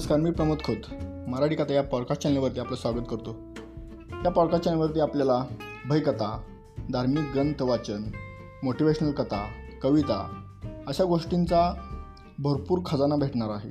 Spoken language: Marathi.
नमस्कार मी प्रमोद खोत. मराठी कथा या पॉडकास्ट चॅनलवरती आपलं स्वागत करतो. या पॉडकास्ट चॅनलवरती आपल्याला भयकथा धार्मिक ग्रंथ वाचन मोटिवेशनल कथा कविता अशा गोष्टींचा भरपूर खजाना भेटणार आहे.